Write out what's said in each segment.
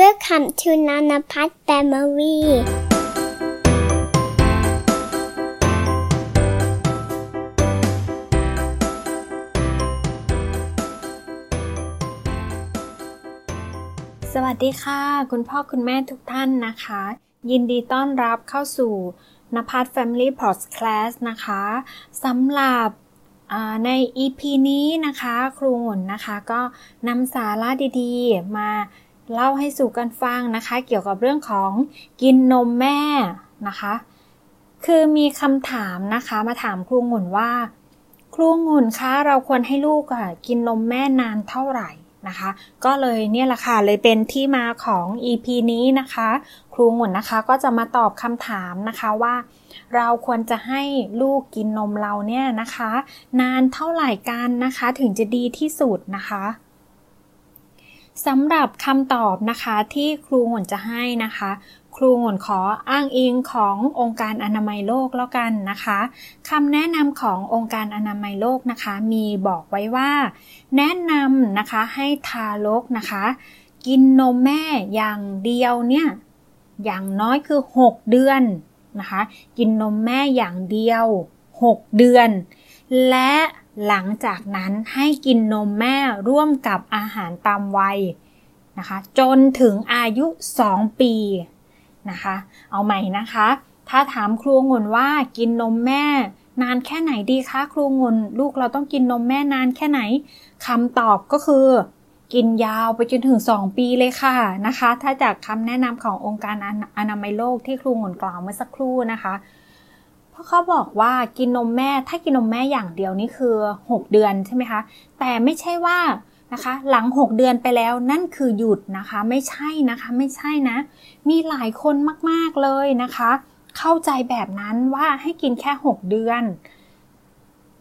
Welcome to Nana Pat Family สวัสดีค่ะ คุณพ่อคุณแม่ทุกท่านนะคะ ยินดีต้อนรับเข้าสู่นภัส Family Podcast นะคะสำหรับใน EP นี้นะคะ ครูหุ่นนะคะก็นำสาระดีๆ มา เล่าให้สู่กันฟังนะคะ เกี่ยวกับเรื่องของกินนมแม่นะคะ คือมีคำถามนะคะมาถามครูงุ่นว่า ครูงุ่นคะเราควรให้ลูกกินนมแม่นานเท่าไหร่นะคะ ก็เลยเนี่ยแหละค่ะเลยเป็นที่มาของ EP นี้นะคะ ครูงุ่นนะคะก็จะมาตอบคำถามนะคะว่า เราควรจะให้ลูกกินนมเราเนี่ยนะคะ นานเท่าไหร่กันนะคะ ถึงจะดีที่สุดนะคะ สำหรับคำตอบนะคะที่ครูหงนจะให้นะคะ ครูหงนขออ้างอิงขององค์การอนามัยโลกแล้วกันนะคะคำแนะนำขององค์การอนามัยโลกนะคะ มีบอกไว้ว่า แนะนำนะคะให้ทารกนะคะ กินนมแม่อย่างเดียวเนี่ยอย่างน้อยคือ 6 เดือนนะคะ กินนมแม่อย่างเดียว 6 เดือน และหลังจากนั้นให้กินนมแม่ร่วมกับอาหารตามวัยนะคะ จนถึงอายุ 2 ปีนะคะ เอาใหม่นะคะ ถ้าถามครูงนว่ากินนมแม่ นานแค่ไหนดีคะครูงนลูกเราต้องกินนมแม่นานแค่ไหนคำตอบก็คือ กินยาวไปจนถึง 2 ปีเลยค่ะนะคะ ถ้าจากคำแนะนำขององค์การอนามัยโลกที่ครูงุนกล่าวเมื่อสักครู่นะคะ ราะเขาบอกว่ากินนมแม่ถ้ากินนมแม่อย่างเดียวนี่คือ 6 เดือนใช่ไหมคะ แต่ไม่ใช่ว่านะคะ หลัง 6 เดือนไปแล้วนั่นคือหยุดนะคะ ไม่ใช่นะคะไม่ใช่นะ มีหลายคนมากๆเลยนะคะ เข้าใจแบบนั้นว่าให้กินแค่ 6 เดือน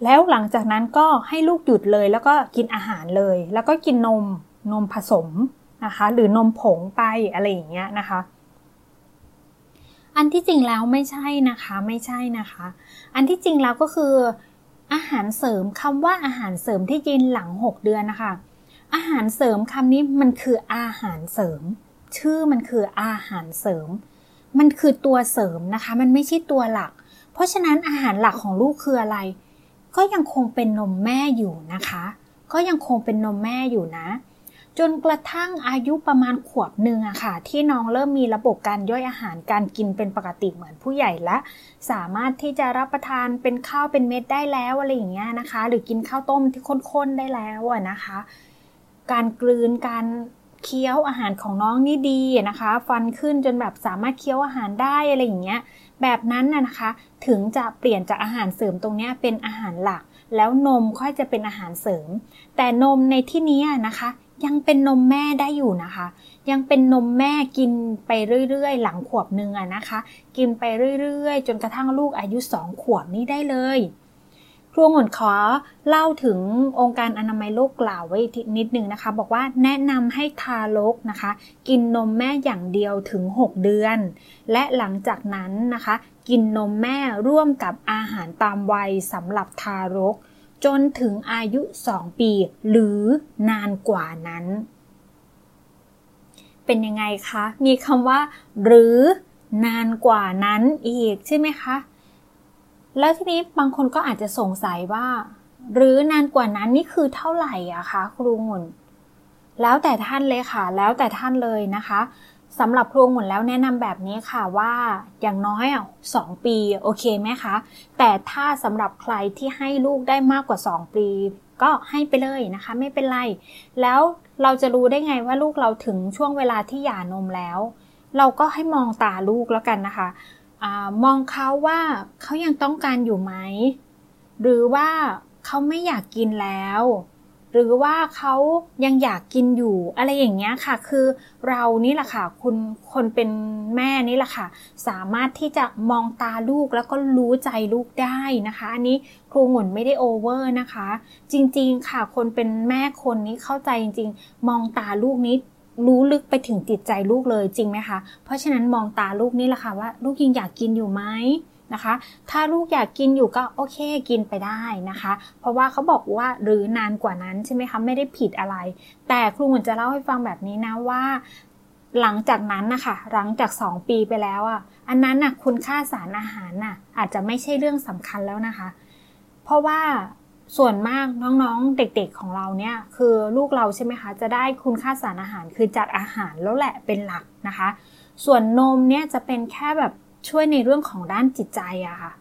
แล้วหลังจากนั้นก็ให้ลูกหยุดเลยแล้วก็กินอาหารเลย แล้วก็กินนมนมผสมนะคะ หรือนมผงไปอะไรอย่างเงี้ยนะคะ อันที่จริงแล้วไม่ใช่นะคะไม่ใช่นะคะ อันที่จริงแล้วก็คือ อาหารเสริมคำว่าอาหารเสริมที่กินหลัง 6 เดือนนะคะอาหารเสริมคำนี้มันคืออาหารเสริม ชื่อมันคืออาหารเสริม มันคือตัวเสริมนะคะ มันไม่ใช่ตัวหลัก เพราะฉะนั้นอาหารหลักของลูกคืออะไร ก็ยังคงเป็นนมแม่อยู่นะคะ ก็ยังคงเป็นนมแม่อยู่นะ จนกระทั่งอายุประมาณขวบหนึ่งอะค่ะ ที่น้องเริ่มมีระบบการย่อยอาหารการกินเป็นปกติเหมือนผู้ใหญ่และ สามารถที่จะรับประทานเป็นข้าวเป็นเม็ดได้แล้วอะไรอย่างเงี้ยนะคะ หรือกินข้าวต้มที่ข้นๆได้แล้วอะนะคะ การกลืนการเคี้ยวอาหารของน้องนี่ดีนะคะ ฟันขึ้นจนแบบสามารถเคี้ยวอาหารได้อะไรอย่างเงี้ยแบบนั้นนะคะ ถึงจะเปลี่ยนจากอาหารเสริมตรงนี้เป็นอาหารหลัก แล้วนมค่อยจะเป็นอาหารเสริม แต่นมในที่นี้นะคะ ยังเป็นนมแม่ได้อยู่นะคะ ยังเป็นนมแม่กินไปเรื่อยๆ หลังขวบหนึ่งอะนะคะ กินไปเรื่อยๆ จนกระทั่งลูกอายุสองขวบนี้ได้เลยครูหงนขอเล่าถึงองค์การอนามัยโลกกล่าวไว้นิดนึงนะคะ บอกว่าแนะนำให้ทารกนะคะ กินนมแม่อย่างเดียวถึง 6 เดือน และหลังจากนั้นนะคะ กินนมแม่ร่วมกับอาหารตามวัยสำหรับทารก จนถึงอายุ 2 ปี หรือนานกว่านั้น เป็นยังไงคะ มีคำว่า หรือนานกว่านั้นอีกใช่ไหมคะ แล้วทีนี้บางคนก็อาจจะสงสัยว่า หรือนานกว่านั้นนี่คือเท่าไหร่อะคะครูงุนแล้วแต่ท่านเลยค่ะ แล้วแต่ท่านเลยนะคะ สำหรับครูหมุนแล้วแนะนำแบบนี้ค่ะว่าอย่างน้อยอะสองปีโอเคไหมคะ แต่ถ้าสำหรับใครที่ให้ลูกได้มากกว่า 2 ปี ก็ให้ไปเลยนะคะ ไม่เป็นไร แล้วเราจะรู้ได้ไงว่าลูกเราถึงช่วงเวลาที่หย่านมแล้ว เราก็ให้มองตาลูกแล้วกันนะคะอมองเขาว่าเขายังต้องการอยู่ไหมหรือว่าเขาไม่อยากกินแล้ว หรือว่าเขายังอยากกินอยู่อะไรอย่างเงี้ยค่ะ คือเรานี่แหละค่ะ คุณคนเป็นแม่นี่แหละค่ะ สามารถที่จะมองตาลูกแล้วก็รู้ใจลูกได้นะคะ อันนี้ครูหมุนไม่ได้โอเวอร์นะคะ จริงๆค่ะ คนเป็นแม่คนนี้เข้าใจจริง ๆ มองตาลูกนี้รู้ลึกไปถึงจิตใจลูกเลยจริงไหมคะ เพราะฉะนั้นมองตาลูกนี่แหละค่ะว่า ลูกยังอยากกินอยู่ไหม นะคะ ถ้าลูกอยากกินอยู่ก็โอเคกินไปได้นะคะ เพราะว่าเขาบอกว่าหรือนานกว่านั้นใช่ไหมคะไม่ได้ผิดอะไร แต่ครูหมุนจะเล่าให้ฟังแบบนี้นะว่า หลังจากนั้นนะคะหลังจาก 2 ปีไปแล้วอะอันนั้นน่ะคุณค่าสารอาหารน่ะอาจจะไม่ใช่เรื่องสำคัญแล้วนะคะ เพราะว่าส่วนมากน้องๆเด็กๆของเราเนี่ยคือลูกเราใช่ไหมคะจะได้คุณค่าสารอาหารคือจากอาหารแล้วแหละเป็นหลักนะคะ ส่วนนมเนี่ยจะเป็นแค่แบบ ช่วยในเรื่องของด้านจิตใจอะค่ะ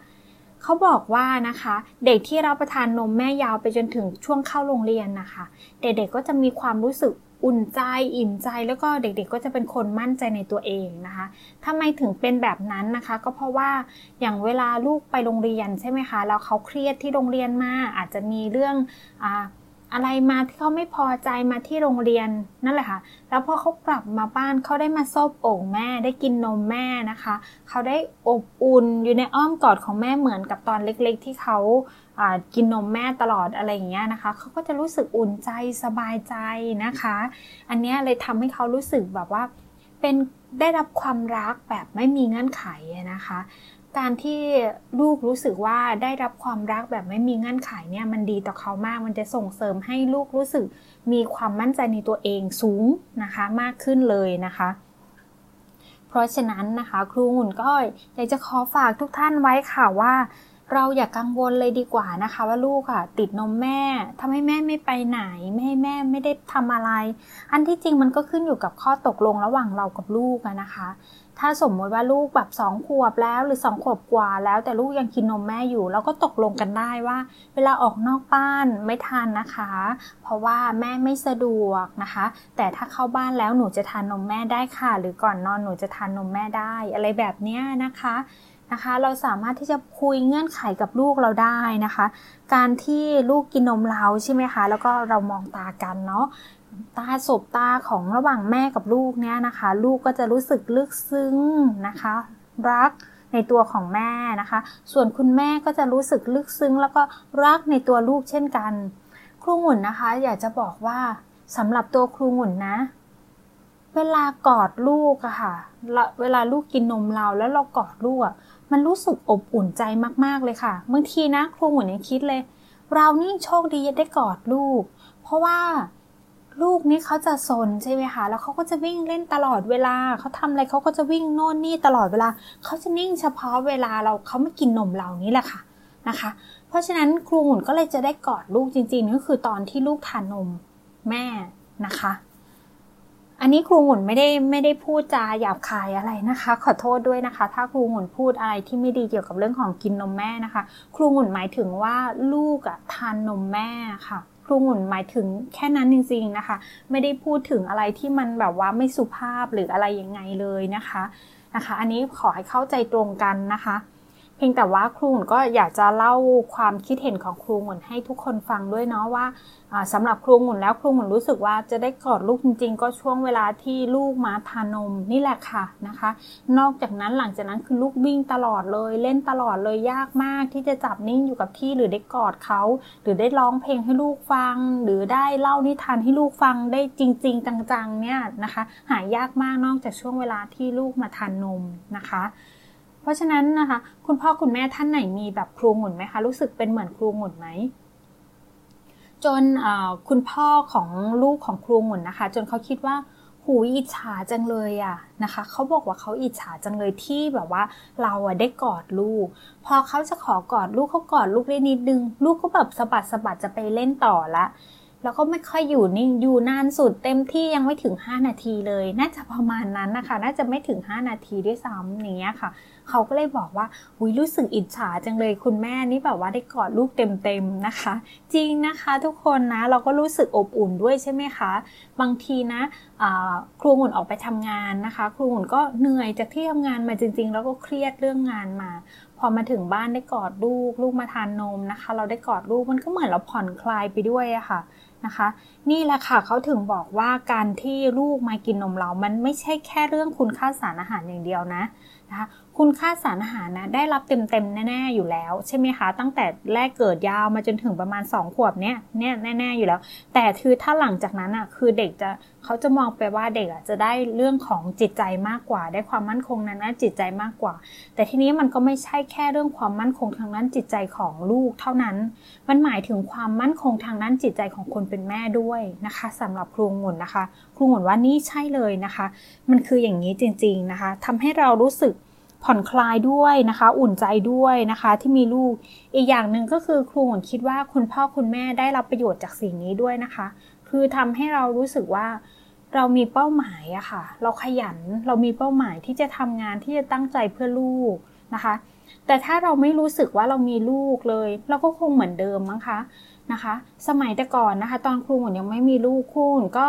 เขาบอกว่านะคะ เด็กที่รับประทานนมแม่ยาวไปจนถึงช่วงเข้าโรงเรียนนะคะ เด็กๆก็จะมีความรู้สึกอุ่นใจอิ่มใจแล้วก็เด็กๆก็จะเป็นคนมั่นใจในตัวเองนะคะทำไมถึงเป็นแบบนั้นนะคะ ก็เพราะว่าอย่างเวลาลูกไปโรงเรียนใช่ไหมคะแล้วเขาเครียดที่โรงเรียนมาอาจจะมีเรื่องอ อะไรมาที่เขาไม่พอใจมาที่โรงเรียนนั่นแหละค่ะ แล้วพอเขากลับมาบ้านเขาได้มาซบโอ่งแม่ได้กินนมแม่นะคะ เขาได้อบอุ่นอยู่ในอ้อมกอดของแม่เหมือนกับตอนเล็กๆ ที่เขากินนมแม่ตลอดอะไรอย่างเงี้ยนะคะเขาก็จะรู้สึกอุ่นใจสบายใจนะคะ อันนี้เลยทำให้เขารู้สึกแบบว่าเป็น ได้รับความรักแบบไม่มีเงื่อนไขนะคะ การที่ลูกรู้สึกว่าได้รับความรักแบบไม่มีเงื่อนไขเนี่ยมันดีต่อเขามาก มันจะส่งเสริมให้ลูกรู้สึกมีความมั่นใจในตัวเองสูงนะคะมากขึ้นเลยนะคะ เพราะฉะนั้นนะคะ ครูหุ่นก็อยากจะขอฝากทุกท่านไว้ค่ะว่า เราอย่ากกังวลเลยดีกว่านะคะ ว่าลูกค่ะ ติดนมแม่ทำให้แม่ไม่ไปไหน ไม่ให้แม่ไม่ได้ทำอะไร อันที่จริงมันก็ขึ้นอยู่กับข้อตกลงระหว่างเรากับลูกนะคะ ถ้าสมมติว่าลูกแบบสองขวบแล้วหรือสองขวบกว่าแล้ว แต่ลูกยังกินนมแม่อยู่เราก็ตกลงกันได้ว่า เวลาออกนอกบ้านไม่ทานนะคะ เพราะว่าแม่ไม่สะดวกนะคะ แต่ถ้าเข้าบ้านแล้วหนูจะทานนมแม่ได้ค่ะ หรือก่อนนอนหนูจะทานนมแม่ได้ อะไรแบบนี้นะคะ นะคะ เราสามารถที่จะคุยเงื่อนไขกับลูกเราได้นะคะ การที่ลูกกินนมเราใช่ไหมคะ แล้วก็เรามองตากันเนาะตาสบตาของระหว่างแม่กับลูกเนี่ยนะคะ ลูกก็จะรู้สึกลึกซึ้งนะคะ รักในตัวของแม่นะคะ ส่วนคุณแม่ก็จะรู้สึกลึกซึ้ง แล้วก็รักในตัวลูกเช่นกัน ครูหงุ่นนะคะ อยากจะบอกว่าสำหรับตัวครูหงุ่นนะ เวลากอดลูกอะค่ะ เวลาลูกกินนมเราแล้วเรากอดลูกอะ มันรู้สึกอบอุ่นใจมากๆเลยค่ะบางทีนะครูหงุ่นยังคิดเลย เรานี่โชคดีได้กอดลูก เพราะว่าลูกนี่เขาจะซนใช่ไหมคะ แล้วเขาก็จะวิ่งเล่นตลอดเวลา เขาทำอะไรเขาก็จะวิ่งโน่นนี่ตลอดเวลา เขาจะนิ่งเฉพาะเวลาเราเขาไม่กินนมเรานี่แหละค่ะนะคะ เพราะฉะนั้นครูหมุนก็เลยจะได้กอดลูกจริงๆก็คือตอนที่ลูกทานนมแม่นะคะ อันนี้ครูหมุนไม่ได้ไม่ได้พูดจาหยาบคายอะไรนะคะ ขอโทษด้วยนะคะ ถ้าครูหมุนพูดอะไรที่ไม่ดีเกี่ยวกับเรื่องของกินนมแม่นะคะ ครูหมุนหมายถึงว่าลูกอะทานนมแม่ค่ะ ครูหมุนหมายถึงแค่นั้นจริงๆนะคะ ไม่ได้พูดถึงอะไรที่มันแบบว่าไม่สุภาพหรืออะไรยังไงเลยนะคะนะคะ อันนี้ขอให้เข้าใจตรงกันนะคะ เพียงแต่ว่าครูหมุนก็อยากจะเล่าความคิดเห็นของครูหมุนให้ทุกคนฟังด้วยเนาะว่าสำหรับครูหมุนแล้วครูหมุนรู้สึกว่าจะได้กอดลูกจริง ๆ ก็ช่วงเวลาที่ลูกมาทานมนี่แหละค่ะนะคะ นอกจากนั้นหลังจากนั้นคือลูกวิ่งตลอดเลยเล่นตลอดเลยยากมากที่จะจับนิ่งอยู่กับที่หรือได้กอดเขา หรือได้ร้องเพลงให้ลูกฟัง หรือได้เล่านิทานให้ลูกฟังได้จริง ๆ จังๆเนี่ยนะคะ หายากมากนอกจากช่วงเวลาที่ลูกมาทานนมนะคะ เพราะฉะนั้นนะคะ คุณพ่อคุณแม่ท่านไหนมีแบบครูหมุนไหมคะ รู้สึกเป็นเหมือนครูหมุนไหมจนคุณพ่อของลูกของครูหมุนนะคะ จนเขาคิดว่าหูอิจฉาจังเลยอะนะคะเขาบอกว่าเขาอิจฉาจังเลยที่แบบว่าเราอะได้กอดลูก พอเขาจะขอกอดลูกเขากอดลูกได้นิดนึง ลูกก็แบบสะบัดสะบัดจะไปเล่นต่อละ แล้วก็ไม่ค่อยอยู่นิ่งอยู่นานสุดเต็มที่ยังไม่ถึง 5 นาทีเลย น่าจะประมาณนั้นนะคะ น่าจะไม่ถึง 5 นาทีด้วยซ้ำอย่างเงี้ยค่ะ เขาก็เลยบอกว่าอุ้ยรู้สึกอิจฉาจังเลยคุณแม่นี่แบบว่าได้กอดลูกเต็มๆนะคะ จริงนะคะทุกคนนะเราก็รู้สึกอบอุ่นด้วยใช่ไหมคะ บางทีนะครูหมุนออกไปทำงานนะคะ ครูหมุนก็เหนื่อยจากที่ทำงานมาจริง ๆ แล้วก็เครียดเรื่องงานมาพอมาถึงบ้านได้กอดลูก ลูกมาทานนมนะคะ เราได้กอดลูกมันก็เหมือนเราผ่อนคลายไปด้วยอะค่ะ นะคะ นี่แหละค่ะเขาถึงบอกว่าการที่ลูกมากินนมเรา มันไม่ใช่แค่เรื่องคุณค่าสารอาหารอย่างเดียวนะนะคะ คุณค่าสารอาหารนะได้รับเต็มๆแน่ ๆ อยู่แล้ว ใช่ไหมคะ ตั้งแต่แรกเกิดยาวมาจนถึงประมาณ 2 ขวบเนี้ยเนี่ยแน่ ๆ อยู่แล้ว แต่คือถ้าหลังจากนั้นอะคือเด็กจะเขาจะมองไปว่าเด็กอะจะได้เรื่องของจิตใจมากกว่า ได้ความมั่นคงนั้นนะจิตใจมากกว่า แต่ทีนี้มันก็ไม่ใช่แค่เรื่องความมั่นคงทางนั้นจิตใจของลูกเท่านั้น มันหมายถึงความมั่นคงทางนั้นจิตใจของคนเป็นแม่ด้วยนะคะสำหรับครูงุ่นนะคะ ครูงุ่นว่านี่ใช่เลยนะคะ มันคืออย่างนี้จริง ๆนะคะทำให้เรารู้สึก ผ่อนคลายด้วยนะคะ อุ่นใจด้วยนะคะที่มีลูก อีกอย่างหนึ่งก็คือครูงุ่นคิดว่าคุณพ่อคุณแม่ได้รับประโยชน์จากสิ่งนี้ด้วยนะคะ คือทำให้เรารู้สึกว่าเรามีเป้าหมายอะค่ะ เราขยัน เรามีเป้าหมายที่จะทำงานที่จะตั้งใจเพื่อลูกนะคะ แต่ถ้าเราไม่รู้สึกว่าเรามีลูกเลย เราก็คงเหมือนเดิมมั้งคะนะคะ สมัยแต่ก่อนนะคะ ตอนครูหมนยังไม่มีลูกครูหมุนก็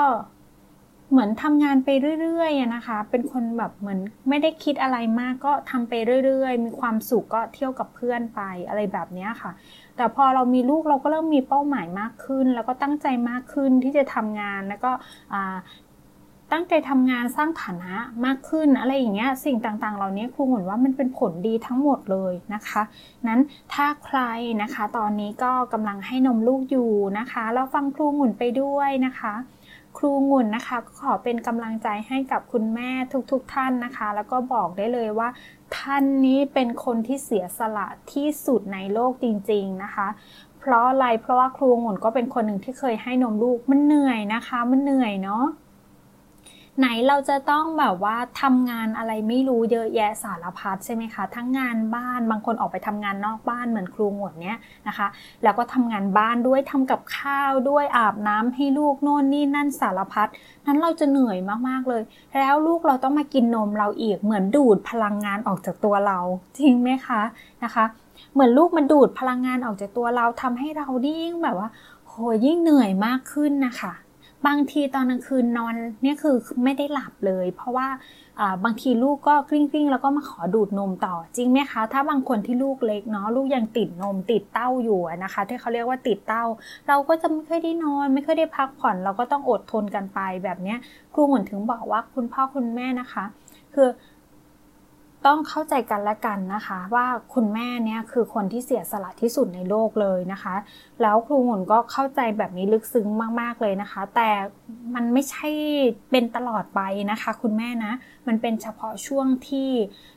เหมือนทำงานไปเรื่อยๆนะคะ เป็นคนแบบเหมือนไม่ได้คิดอะไรมากก็ทำไปเรื่อยๆ มีความสุขก็เที่ยวกับเพื่อนไปอะไรแบบนี้ค่ะ แต่พอเรามีลูกเราก็เริ่มมีเป้าหมายมากขึ้น แล้วก็ตั้งใจมากขึ้นที่จะทำงานแล้วก็ตั้งใจทำงานสร้างฐานะมากขึ้นอะไรอย่างเงี้ยสิ่งต่างๆ เหล่านี้ครูหมุนว่ามันเป็นผลดีทั้งหมดเลยนะคะ นั้นถ้าใครนะคะ ตอนนี้ก็กำลังให้นมลูกอยู่นะคะเราฟังครูหมุนไปด้วยนะคะ ครูงุ่นนะคะขอเป็นกำลังใจให้กับคุณแม่ทุกๆทท่านนะคะ แล้วก็บอกได้เลยว่า ท่านนี้เป็นคนที่เสียสละที่สุดในโลกจริง ๆนะคะเพราะอะไรเพราะว่าครูงุ่นก็เป็นคนหนึ่งที่เคยให้นมลูกมันเหนื่อยนะคะ มันเหนื่อยเนาะ ไหนเราจะต้องแบบว่าทำงานอะไรไม่รู้เยอะแยะสารพัดใช่ไหมคะ ทั้งงานบ้านบางคนออกไปทำงานนอกบ้านเหมือนครูหมดเนี้ยนะคะ แล้วก็ทำงานบ้านด้วยทำกับข้าวด้วยอาบน้ำให้ลูกโน่นนี่นั่นสารพัดนั้นเราจะเหนื่อยมากๆเลย แล้วลูกเราต้องมากินนมเราอีกเหมือนดูดพลังงานออกจากตัวเราจริงไหมคะนะคะ เหมือนลูกมันดูดพลังงานออกจากตัวเราทำให้เรายิ่งแบบว่าโหยิ่งเหนื่อยมากขึ้นนะคะ บางทีตอนกลางคืนนอนเนี่ยคือไม่ได้หลับเลย เพราะว่าบางทีลูกก็กริ้งกริ้งแล้วก็มาขอดูดนมต่อจริงไหมคะ ถ้าบางคนที่ลูกเล็กเนาะลูกยังติดนมติดเต้าอยู่นะคะ ที่เขาเรียกว่าติดเต้า เราก็จะไม่ค่อยได้นอน ไม่ค่อยได้พักผ่อน เราก็ต้องอดทนกันไปแบบนี้ครูหมุนถึงบอกว่าคุณพ่อคุณแม่นะคะ คือ ต้องเข้าใจกันและกันนะคะ ว่าคุณแม่เนี่ยคือคนที่เสียสละที่สุดในโลกเลยนะคะ แล้วครูหมุนก็เข้าใจแบบนี้ลึกซึ้งมาก ๆเลยนะคะ แต่มันไม่ใช่เป็นตลอดไปนะคะ คุณแม่นะ มันเป็นเฉพาะช่วงที่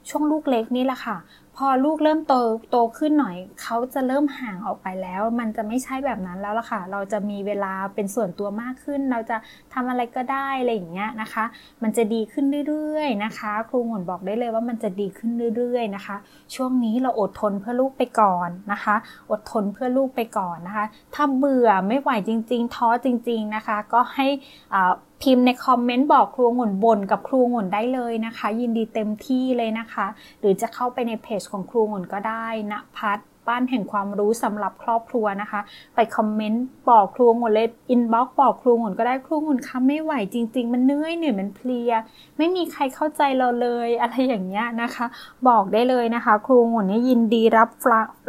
ช่วงลูกเล็กนี่แหละค่ะ พอลูกเริ่มโตโตขึ้นหน่อย เขาจะเริ่มห่างออกไปแล้ว มันจะไม่ใช่แบบนั้นแล้วล่ะค่ะ เราจะมีเวลาเป็นส่วนตัวมากขึ้น เราจะทำอะไรก็ได้อะไรอย่างเงี้ยนะคะ มันจะดีขึ้นเรื่อยๆนะคะ ครูหมุนบอกได้เลยว่ามันจะดีขึ้นเรื่อยๆนะคะ ช่วงนี้เราอดทนเพื่อลูกไปก่อนนะคะ อดทนเพื่อลูกไปก่อนนะคะ ถ้าเบื่อไม่ไหวจริง ๆ ท้อจริง ๆนะคะ ก็ให้อ่า พิมพ์ในคอมเมนต์บอกครูงุ่นบ่นกับครูงุ่นได้เลยนะคะ ยินดีเต็มที่เลยนะคะ หรือจะเข้าไปในเพจของครูงุ่นก็ได้นะพัดบ้านแห่งความรู้สำหรับครอบครัวนะคะ ไปคอมเมนต์บอกครูงุ่นเลยอินบ็อกบอกครูงุ่นก็ได้ครูงุ่นคะไม่ไหวจริง ๆ มันเหนื่อยเหนื่อยมันเพลีย ไม่มีใครเข้าใจเราเลยอะไรอย่างเงี้ยนะคะ บอกได้เลยนะคะ ครูงุ่นนี่ยินดีรับ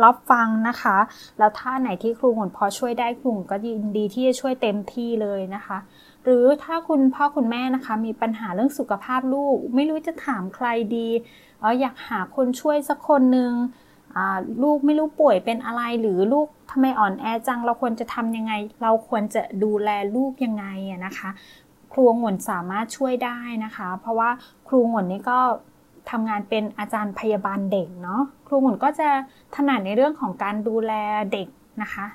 รับฟังนะคะ แล้วถ้าไหนที่ครูงุ่นพอช่วยได้ครูงุ่นก็ยินดีที่จะช่วยเต็มที่เลยนะคะ หรือถ้าคุณพ่อคุณแม่นะคะ มีปัญหาเรื่องสุขภาพลูก ไม่รู้จะถามใครดีเอออยากหาคนช่วยสักคนหนึ่งลูกไม่รู้ป่วยเป็นอะไรหรือลูกทำไมอ่อนแอจังเราควรจะทำยังไง เราควรจะดูแลลูกยังไงนะคะครูงวนสามารถช่วยได้นะคะ เพราะว่าครูงวนนี้ก็ทำงานเป็นอาจารย์พยาบาลเด็กเนาะครูงวนก็จะถนัดในเรื่องของการดูแลเด็กนะคะ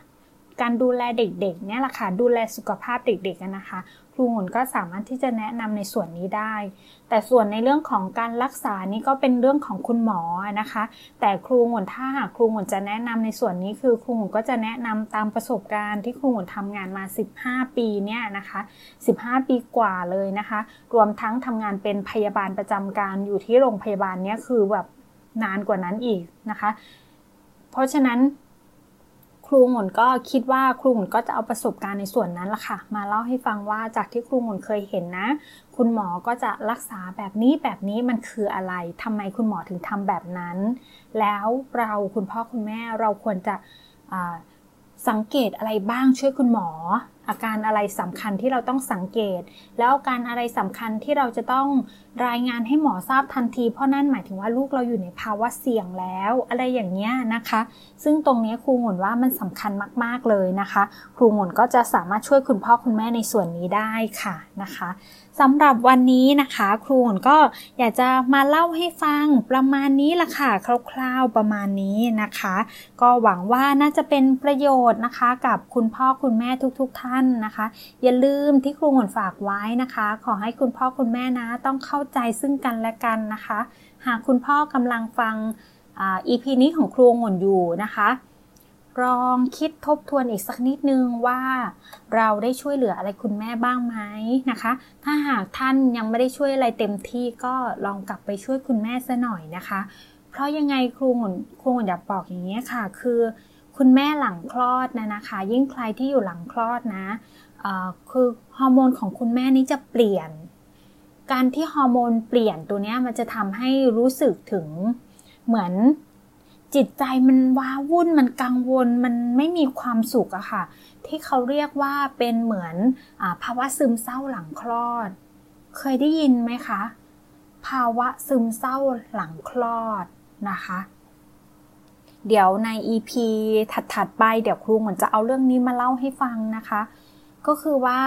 การดูแลเด็กๆเนี่ยแหละค่ะดูแลสุขภาพเด็กๆนะคะครูหมุนก็สามารถที่จะแนะนำในส่วนนี้ได้ แต่ส่วนในเรื่องของการรักษานี่ก็เป็นเรื่องของคุณหมอนะคะ แต่ครูหมุนถ้าหากครูหมุนจะแนะนำในส่วนนี้คือครูหมุนก็จะแนะนำตามประสบการณ์ที่ครูหมุนทำงานมา 15 ปีเนี่ยนะคะ 15 ปีกว่าเลยนะคะ รวมทั้งทำงานเป็นพยาบาลประจำการอยู่ที่โรงพยาบาลเนี้ยคือแบบนานกว่านั้นอีกนะคะ เพราะฉะนั้น ครูหมุนก็คิดว่าครูหมุนก็จะเอาประสบการณ์ในส่วนนั้นละค่ะ มาเล่าให้ฟังว่าจากที่ครูหมุนเคยเห็นนะ คุณหมอก็จะรักษาแบบนี้แบบนี้มันคืออะไรทำไมคุณหมอถึงทำแบบนั้น แล้วเราคุณพ่อคุณแม่เราควรจะสังเกตอะไรบ้างช่วยคุณหมอ อาการอะไรสำคัญที่เราต้องสังเกต แล้วอาการอะไรสำคัญที่เราจะต้องรายงานให้หมอทราบทันที เพราะนั่นหมายถึงว่าลูกเราอยู่ในภาวะเสี่ยงแล้ว อะไรอย่างเงี้ยนะคะ ซึ่งตรงนี้ครูหมุนว่ามันสำคัญมาก ๆเลยนะคะ ครูหมุนก็จะสามารถช่วยคุณพ่อคุณแม่ในส่วนนี้ได้ค่ะนะคะสำหรับวันนี้นะคะ ครูหมุนก็อยากจะมาเล่าให้ฟังประมาณนี้ละค่ะคร่าวๆประมาณนี้นะคะ ก็หวังว่าน่าจะเป็นประโยชน์นะคะ กับคุณพ่อคุณแม่ทุกๆท่านท่านนะคะ อย่าลืมที่ครูหนฝากไว้นะคะ ขอให้คุณพ่อคุณแม่นะต้องเข้าใจซึ่งกันและกันนะคะ หากคุณพ่อกำลังฟังอีพีนี้ของครูหนอยู่นะคะลองคิดทบทวนอีกสักนิดนึงว่าเราได้ช่วยเหลืออะไรคุณแม่บ้างไหมนะคะ ถ้าหากท่านยังไม่ได้ช่วยอะไรเต็มที่ก็ลองกลับไปช่วยคุณแม่ซะหน่อยนะคะ เพราะยังไงครูหนครูหนอยากบอกอย่างนี้ค่ะ คือ คุณแม่หลังคลอดนะนะคะ ยิ่งใครที่อยู่หลังคลอดนะคือฮอร์โมนของคุณแม่นี้จะเปลี่ยน การที่ฮอร์โมนเปลี่ยนตัวนี้มันจะทำให้รู้สึกถึงเหมือนจิตใจมันว้าวุ่นมันกังวลมันไม่มีความสุขอะค่ะ ที่เขาเรียกว่าเป็นเหมือนอภาวะซึมเศร้าหลังคลอด เคยได้ยินไหมคะ ภาวะซึมเศร้าหลังคลอดนะคะ เดี๋ยวใน EP ถัด ๆ ไปเดี๋ยวครูเหมือนจะเอาเรื่องนี้มาเล่าให้ฟังนะคะ ก็คือว่า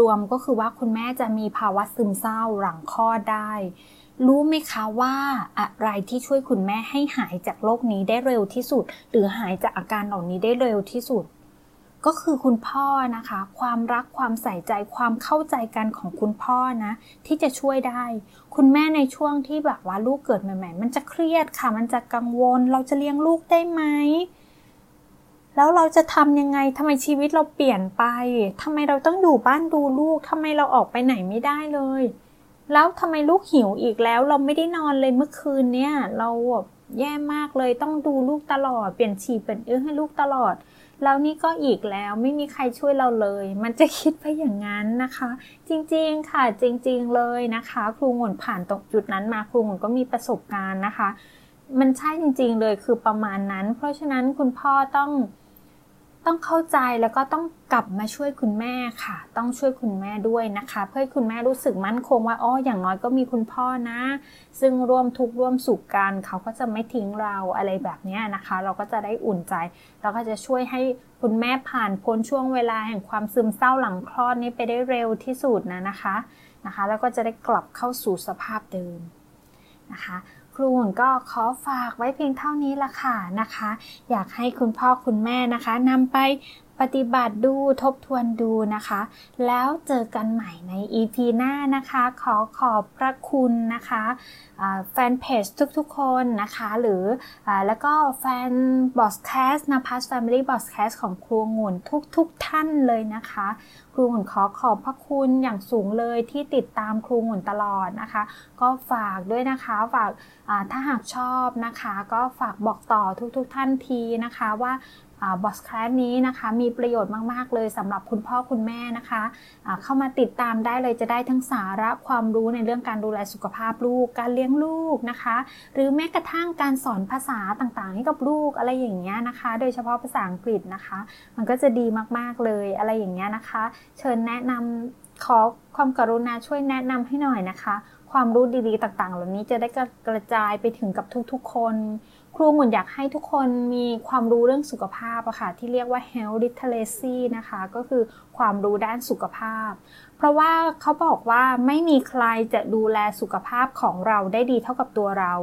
รวมๆก็คือว่าคุณแม่จะมีภาวะซึมเศร้าหลังคลอดได้ รู้ไหมคะว่าอะไรที่ช่วยคุณแม่ให้หายจากโรคนี้ได้เร็วที่สุด หรือหายจากอาการเหล่านี้ได้เร็วที่สุด ก็คือคุณพ่อนะคะ ความรักความใส่ใจความเข้าใจกันของคุณพ่อนะ ที่จะช่วยได้ คุณแม่ในช่วงที่แบบว่าลูกเกิดใหม่ ๆ มันจะเครียดค่ะ มันจะกังวล เราจะเลี้ยงลูกได้ไหมแล้วเราจะทำยังไงทำไมชีวิตเราเปลี่ยนไปทำไมเราต้องอยู่บ้านดูลูกทำไมเราออกไปไหนไม่ได้เลย แล้วทำไมลูกหิวอีกแล้ว เราไม่ได้นอนเลยเมื่อคืนเนี่ย เราแย่มากเลยต้องดูลูกตลอด เปลี่ยนฉี่เปลี่ยนเอื้อให้ลูกตลอด แล้วนี่ก็อีกแล้วไม่มีใครช่วยเราเลย มันจะคิดไปอย่างนั้นนะคะ จริงๆค่ะจริงๆเลยนะคะ ครูหงุนผ่านตรงจุดนั้นมาครูหงุนก็มีประสบการณ์นะคะ มันใช่จริงๆเลยคือประมาณนั้น เพราะฉะนั้นคุณพ่อต้อง ต้องเข้าใจแล้วก็ต้องกลับมาช่วยคุณแม่ค่ะ ต้องช่วยคุณแม่ด้วยนะคะ เพื่อคุณแม่รู้สึกมั่นคงว่าอ๋ออย่างน้อยก็มีคุณพ่อนะ ซึ่งร่วมทุกข์ร่วมสุขกันเขาก็จะไม่ทิ้งเราอะไรแบบนี้นะคะ เราก็จะได้อุ่นใจแล้วก็จะช่วยให้คุณแม่ผ่านพ้นช่วงเวลาแห่งความซึมเศร้าหลังคลอดนี้ไปได้เร็วที่สุดนะนะคะนะคะ แล้วก็จะได้กลับเข้าสู่สภาพเดิมนะคะ ครูอุ่นก็ขอฝากไว้เพียงเท่านี้ละค่ะนะคะ อยากให้คุณพ่อคุณแม่นะคะนำไปปฏิบัติดูทบทวนดูนะคะ แล้วเจอกันใหม่ใน EP หน้านะคะ ขอขอบพระคุณนะคะแฟนเพจทุกๆคนนะคะ หรือแล้วก็แฟนพอดแคสต์นะ Plus Family พอดแคสต์ของครูงุ่นทุกๆท่านเลยนะคะ ครูงุ่นขอขอบพระคุณอย่างสูงเลยที่ติดตามครูงุ่นตลอดนะคะ ก็ฝากด้วยนะคะฝากถ้าหากชอบนะคะ ก็ฝากบอกต่อทุกๆท่านทีนะคะว่า พอดแคสต์นี้นะคะมีประโยชน์มาก ๆ เลยสำหรับคุณพ่อคุณแม่นะคะเข้ามาติดตามได้เลยจะได้ทั้งสาระความรู้ในเรื่องการดูแลสุขภาพลูก การเลี้ยงลูกนะคะ หรือแม้กระทั่งการสอนภาษาต่างๆ ให้กับลูกอะไรอย่างเงี้ยนะคะ โดยเฉพาะภาษาอังกฤษนะคะ มันก็จะดีมากๆเลยอะไรอย่างเงี้ยนะคะ เชิญแนะนำขอความกรุณาช่วยแนะนำให้หน่อยนะคะ ความรู้ดีๆ ต่างๆ เหล่านี้จะได้กระจายไปถึงกับทุกๆ คน ครูหมุนอยากให้ทุกคนมีความรู้เรื่องสุขภาพอะค่ะที่เรียกว่า health literacy นะคะ ก็คือความรู้ด้านสุขภาพ เพราะว่าเขาบอกว่าไม่มีใครจะดูแลสุขภาพของเราได้ดีเท่ากับตัวเรา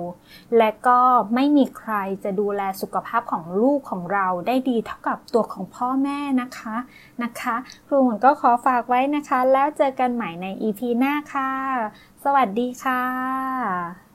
และก็ไม่มีใครจะดูแลสุขภาพของลูกของเราได้ดีเท่ากับตัวของพ่อแม่นะคะนะคะ ครูหมุนก็ขอฝากไว้นะคะ แล้วเจอกันใหม่ใน EP หน้าค่ะ สวัสดีค่ะ